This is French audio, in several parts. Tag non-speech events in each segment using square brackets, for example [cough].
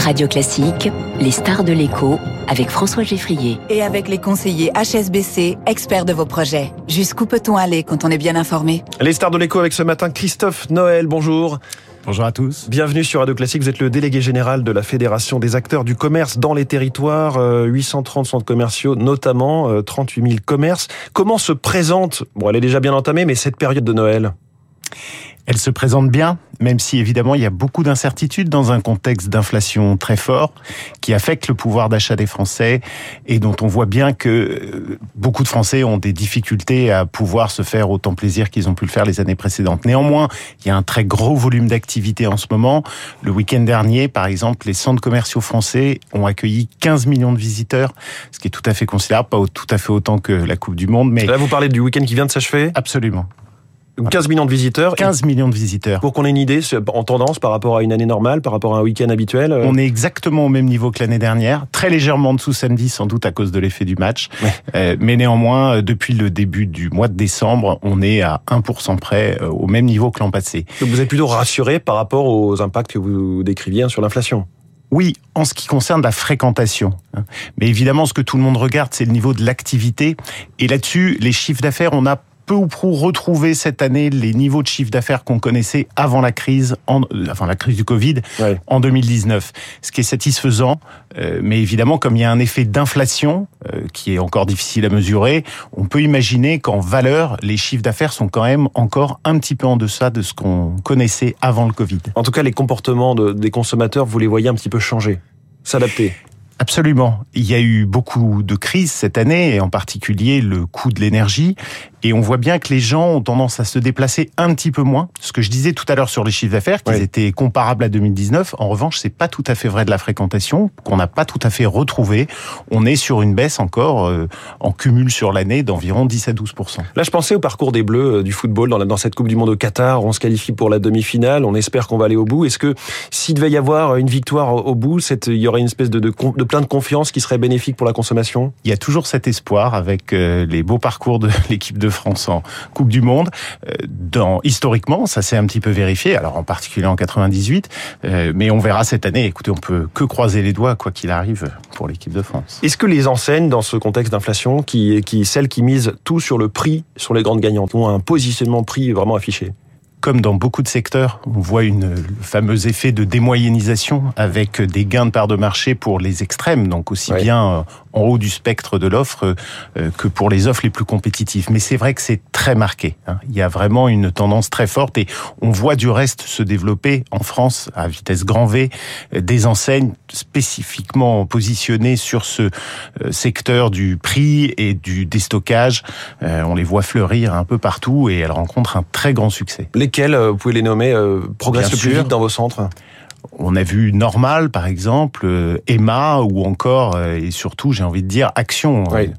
Radio Classique, les stars de l'écho avec François Geffrier. Et avec les conseillers HSBC, experts de vos projets. Jusqu'où peut-on aller quand on est bien informé? Les stars de l'écho avec ce matin Christophe Noël, bonjour. Bonjour à tous. Bienvenue sur Radio Classique. Vous êtes le délégué général de la Fédération des acteurs du commerce dans les territoires. 830 centres commerciaux, notamment 38 000 commerces. Comment se présente, bon, elle est déjà bien entamée, mais cette période de Noël? Elle se présente bien, même si évidemment il y a beaucoup d'incertitudes dans un contexte d'inflation très fort qui affecte le pouvoir d'achat des Français et dont on voit bien que euh, beaucoup de Français ont des difficultés à pouvoir se faire autant plaisir qu'ils ont pu le faire les années précédentes. Néanmoins, il y a un très gros volume d'activité en ce moment. Le week-end dernier, par exemple, les centres commerciaux français ont accueilli 15 millions de visiteurs, ce qui est tout à fait considérable, pas tout à fait autant que la Coupe du Monde. Mais là, vous parlez du week-end qui vient de s'achever? Absolument. 15 millions de visiteurs. 15 millions de visiteurs. Pour qu'on ait une idée en tendance par rapport à une année normale, par rapport à un week-end habituel. On est exactement au même niveau que l'année dernière, très légèrement en dessous samedi, sans doute à cause de l'effet du match. Euh, mais néanmoins, euh, depuis le début du mois de décembre, on est à 1% près euh, au même niveau que l'an passé. Donc vous êtes plutôt rassuré par rapport aux impacts que vous décriviez sur l'inflation? Oui, en ce qui concerne la fréquentation. Mais évidemment, ce que tout le monde regarde, c'est le niveau de l'activité. Et là-dessus, les chiffres d'affaires, on a peu ou prou retrouver cette année les niveaux de chiffre d'affaires qu'on connaissait avant la crise, en, avant la crise du Covid, en 2019. Ce qui est satisfaisant, euh, mais évidemment, comme il y a un effet d'inflation euh, qui est encore difficile à mesurer, on peut imaginer qu'en valeur, les chiffres d'affaires sont quand même encore un petit peu en deçà de ce qu'on connaissait avant le Covid. En tout cas, les comportements de, des consommateurs, vous les voyez un petit peu changer, s'adapter. Absolument. Il y a eu beaucoup de crises cette année, et en particulier le coût de l'énergie. Et on voit bien que les gens ont tendance à se déplacer un petit peu moins. Ce que je disais tout à l'heure sur les chiffres d'affaires, qu'ils étaient comparables à 2019. En revanche, c'est pas tout à fait vrai de la fréquentation, qu'on n'a pas tout à fait retrouvé. On est sur une baisse encore euh, en cumul sur l'année d'environ 10 à 12% Là, je pensais au parcours des Bleus euh, du football dans, la, dans cette Coupe du Monde au Qatar. On se qualifie pour la demi-finale. On espère qu'on va aller au bout. Est-ce que s'il devait y avoir une victoire au bout, il y aurait une espèce de, de, de plein de confiance qui serait bénéfique pour la consommation? Il y a toujours cet espoir avec euh, les beaux parcours de [laughs] l'équipe de France en Coupe du Monde. Euh, dans, historiquement, ça s'est un petit peu vérifié, alors en particulier en 98, euh, mais on verra cette année. Écoutez, on peut que croiser les doigts, quoi qu'il arrive, pour l'équipe de France. Est-ce que les enseignes, dans ce contexte d'inflation, qui, qui, celles qui misent tout sur le prix, sur les grandes gagnantes, ont un positionnement prix vraiment affiché? Comme dans beaucoup de secteurs, on voit une, le fameux effet de démoyennisation avec des gains de part de marché pour les extrêmes, donc aussi bien euh, en haut du spectre de l'offre euh, que pour les offres les plus compétitives. Mais c'est vrai que c'est très marqué. Hein. Il y a vraiment une tendance très forte et on voit du reste se développer en France à vitesse grand V des enseignes spécifiquement positionnées sur ce euh, secteur du prix et du déstockage. On les voit fleurir un peu partout et elles rencontrent un très grand succès. Lesquels, euh, vous pouvez les nommer, euh, progressent le plus vite dans vos centres on a vu Normal, par exemple, euh, Emma, ou encore, et surtout, j'ai envie de dire, Action. Oui.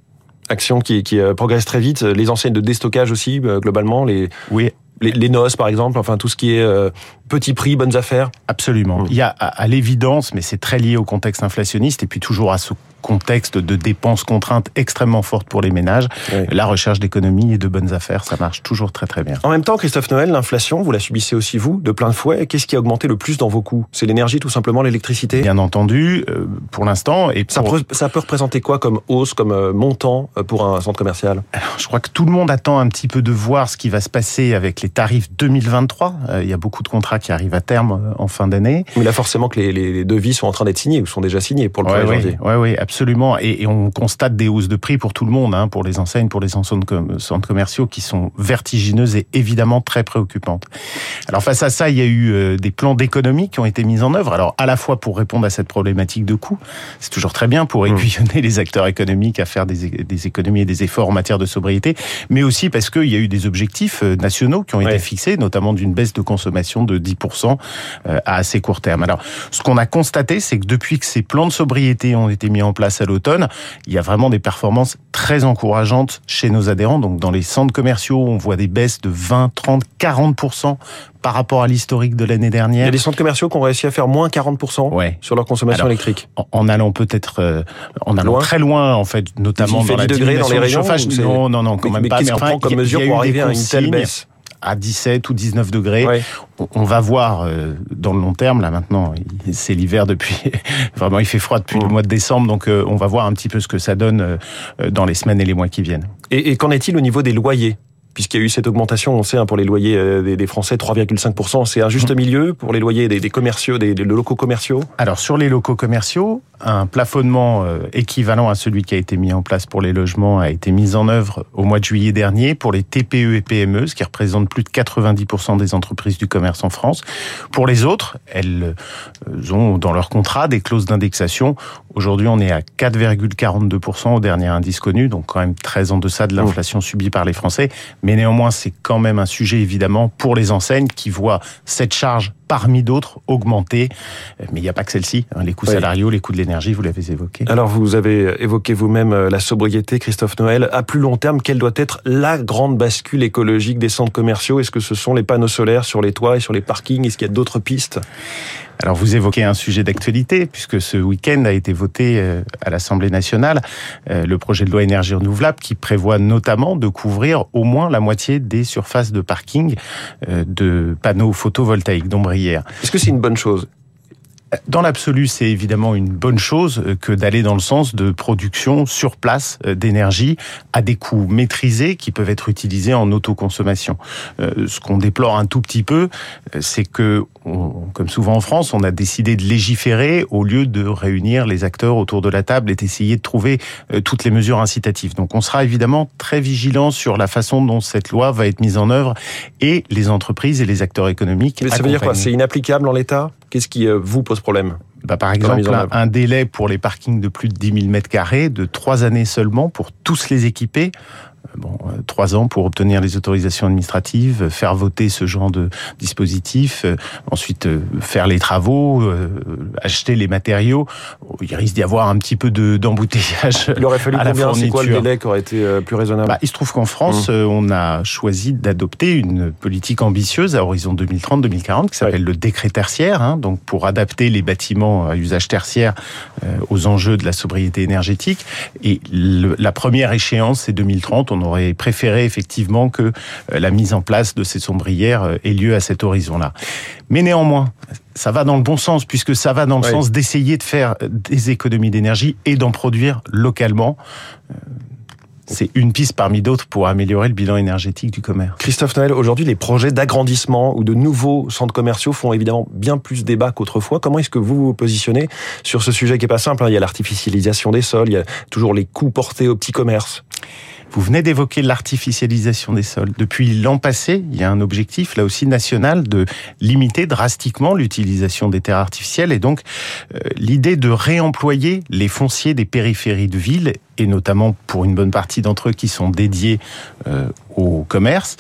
Action qui, qui progresse très vite. Les enseignes de déstockage aussi, globalement. Les... Oui, les, les noces, par exemple, enfin tout ce qui est euh, petit prix, bonnes affaires Absolument. Mmh. Il y a à, l'évidence, mais c'est très lié au contexte inflationniste et puis toujours à ce contexte de dépenses contraintes extrêmement fortes pour les ménages, la recherche d'économie et de bonnes affaires, ça marche toujours très très bien. En même temps, Christophe Noël, l'inflation, vous la subissez aussi vous, de plein fouet. Qu'est-ce qui a augmenté le plus dans vos coûts? C'est l'énergie, tout simplement, l'électricité? Bien entendu, euh, pour l'instant. Et ça, peut, ça peut représenter quoi comme hausse, comme euh, montant pour un centre commercial? Alors, Je crois que tout le monde attend un petit peu de voir ce qui va se passer avec les tarifs 2023. Il y a beaucoup de contrats qui arrivent à terme en fin d'année. Mais là, forcément que les, les, devis sont en train d'être signés ou sont déjà signés pour le 1er ouais, janvier. Oui, oui, absolument. Et, et, on constate des hausses de prix pour tout le monde, hein, pour les enseignes, pour les centres commerciaux qui sont vertigineuses et évidemment très préoccupantes. Alors face à ça, il y a eu euh, des plans d'économie qui ont été mis en œuvre. Alors à la fois pour répondre à cette problématique de coût, c'est toujours très bien pour mmh. aiguillonner les acteurs économiques à faire des, des, économies et des efforts en matière de sobriété, mais aussi parce qu'il y a eu des objectifs euh, nationaux qui ont été fixés, notamment d'une baisse de consommation de 10% euh, à assez court terme. Alors, ce qu'on a constaté, c'est que depuis que ces plans de sobriété ont été mis en place à l'automne, il y a vraiment des performances très encourageantes chez nos adhérents. Donc, dans les centres commerciaux, on voit des baisses de 20, 30, 40% par rapport à l'historique de l'année dernière. Il y a des centres commerciaux qui ont réussi à faire moins 40% ouais. sur leur consommation Alors, électrique. En, allant peut-être, euh, en allant loin. très loin, en fait, notamment dans la degrés dans les rayons. Chauffage. Non, non, non, quand mais, même mais pas. Mais enfin, comme mesure pour arriver à une telle baisse? À 17 ou 19 degrés. On, va voir euh, dans le long terme, là maintenant, c'est l'hiver depuis, [laughs] vraiment il fait froid depuis le mm. mois de décembre, donc euh, on va voir un petit peu ce que ça donne euh, dans les semaines et les mois qui viennent. Et, et qu'en est-il au niveau des loyers? Puisqu'il y a eu cette augmentation, on sait, hein, pour les loyers euh, des, Français, 3,5%. C'est un juste mmh. milieu pour les loyers des, commerciaux, des, locaux commerciaux? Alors, sur les locaux commerciaux, un plafonnement euh, équivalent à celui qui a été mis en place pour les logements a été mis en œuvre au mois de juillet dernier pour les TPE et PME, ce qui représente plus de 90% des entreprises du commerce en France. Pour les autres, elles euh, ont dans leur contrat des clauses d'indexation. Aujourd'hui, on est à 4,42% au dernier indice connu, donc quand même très en deçà de l'inflation subie par les Français. Mais néanmoins, c'est quand même un sujet évidemment pour les enseignes qui voient cette charge parmi d'autres augmenter. Mais il n'y a pas que celle-ci. Hein, les coûts salariaux, les coûts de l'énergie, vous l'avez évoqué. Alors vous avez évoqué vous-même euh, la sobriété, Christophe Noël. À plus long terme, quelle doit être la grande bascule écologique des centres commerciaux? Est-ce que ce sont les panneaux solaires sur les toits et sur les parkings? Est-ce qu'il y a d'autres pistes? Alors vous évoquez un sujet d'actualité puisque ce week-end a été voté euh, à l'Assemblée nationale euh, le projet de loi énergie renouvelable qui prévoit notamment de couvrir au moins la moitié des surfaces de parking euh, de panneaux photovoltaïques d'ombrières. Est-ce que c'est une bonne chose? Dans l'absolu, c'est évidemment une bonne chose que d'aller dans le sens de production sur place d'énergie à des coûts maîtrisés qui peuvent être utilisés en autoconsommation. Ce qu'on déplore un tout petit peu, c'est que comme souvent en France, on a décidé de légiférer au lieu de réunir les acteurs autour de la table et d'essayer de trouver euh, toutes les mesures incitatives. Donc on sera évidemment très vigilant sur la façon dont cette loi va être mise en œuvre et les entreprises et les acteurs économiques. Mais ça veut dire quoi? C'est inapplicable en l'état? Qu'est-ce qui euh, vous pose problème bah, par exemple, un, délai pour les parkings de plus de 10 000 mètres carrés de trois années seulement pour tous les équiper bon, euh, trois ans pour obtenir les autorisations administratives, faire voter ce genre de dispositif, euh, ensuite euh, faire les travaux, acheter les matériaux. Il risque d'y avoir un petit peu de d'embouteillage. Il aurait fallu combien? C'est quoi le délai qui aurait été plus raisonnable? Bah, Il se trouve qu'en France, mmh. on a choisi d'adopter une politique ambitieuse à horizon 2030-2040 qui s'appelle le décret tertiaire, hein, donc pour adapter les bâtiments à usage tertiaire aux enjeux de la sobriété énergétique. Et la première échéance, c'est 2030. On on aurait préféré effectivement que euh, la mise en place de ces sombrières euh, ait lieu à cet horizon-là. Mais néanmoins, ça va dans le bon sens puisque ça va dans le sens d'essayer de faire des économies d'énergie et d'en produire localement. Euh, c'est une piste parmi d'autres pour améliorer le bilan énergétique du commerce. Christophe Noël, aujourd'hui, les projets d'agrandissement ou de nouveaux centres commerciaux font évidemment bien plus débat qu'autrefois. Comment est-ce que vous vous positionnez sur ce sujet qui est pas simple hein? Il y a l'artificialisation des sols, il y a toujours les coûts portés au petit commerce. Vous venez d'évoquer l'artificialisation des sols. Depuis l'an passé, il y a un objectif, là aussi national, de limiter drastiquement l'utilisation des terres artificielles et donc euh, l'idée de réemployer les fonciers des périphéries de villes et notamment pour une bonne partie d'entre eux qui sont dédiés euh, au commerce,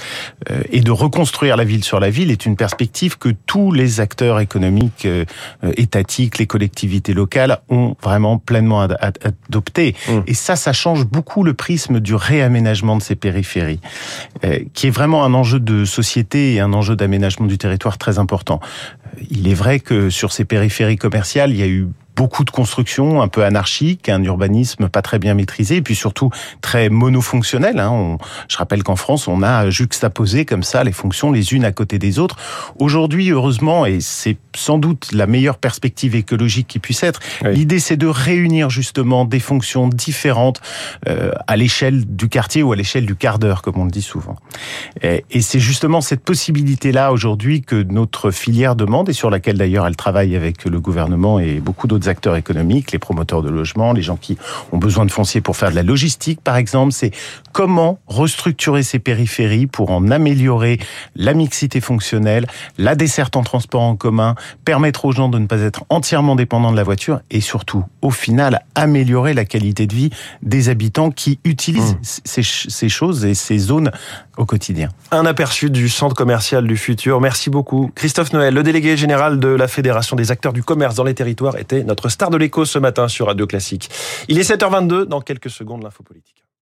euh, et de reconstruire la ville sur la ville est une perspective que tous les acteurs économiques, euh, étatiques, les collectivités locales ont vraiment pleinement adopté. Mmh. Et ça, ça change beaucoup le prisme du réaménagement de ces périphéries, qui est vraiment un enjeu de société et un enjeu d'aménagement du territoire très important. Il est vrai que sur ces périphéries commerciales, il y a eu beaucoup de constructions un peu anarchiques, un urbanisme pas très bien maîtrisé, et puis surtout très monofonctionnel. Hein. je rappelle qu'en France, on a juxtaposé comme ça les fonctions les unes à côté des autres. Aujourd'hui, heureusement, et c'est sans doute la meilleure perspective écologique qui puisse être, l'idée c'est de réunir justement des fonctions différentes euh, à l'échelle du quartier ou à l'échelle du quart d'heure, comme on le dit souvent. Et, et c'est justement cette possibilité-là aujourd'hui que notre filière demande et sur laquelle d'ailleurs elle travaille avec le gouvernement et beaucoup d'autres acteurs économiques, les promoteurs de logements, les gens qui ont besoin de foncier pour faire de la logistique, par exemple. C'est comment restructurer ces périphéries pour en améliorer la mixité fonctionnelle, la desserte en transport en commun, permettre aux gens de ne pas être entièrement dépendants de la voiture et surtout, au final, améliorer la qualité de vie des habitants qui utilisent mmh. ces, ces choses et ces zones au quotidien. Un aperçu du centre commercial du futur. Merci beaucoup. Christophe Noël, le délégué général de la Fédération des acteurs du commerce dans les territoires, était notre star de l'écho ce matin sur Radio Classique. Il est 7h22, dans quelques secondes, l'info politique.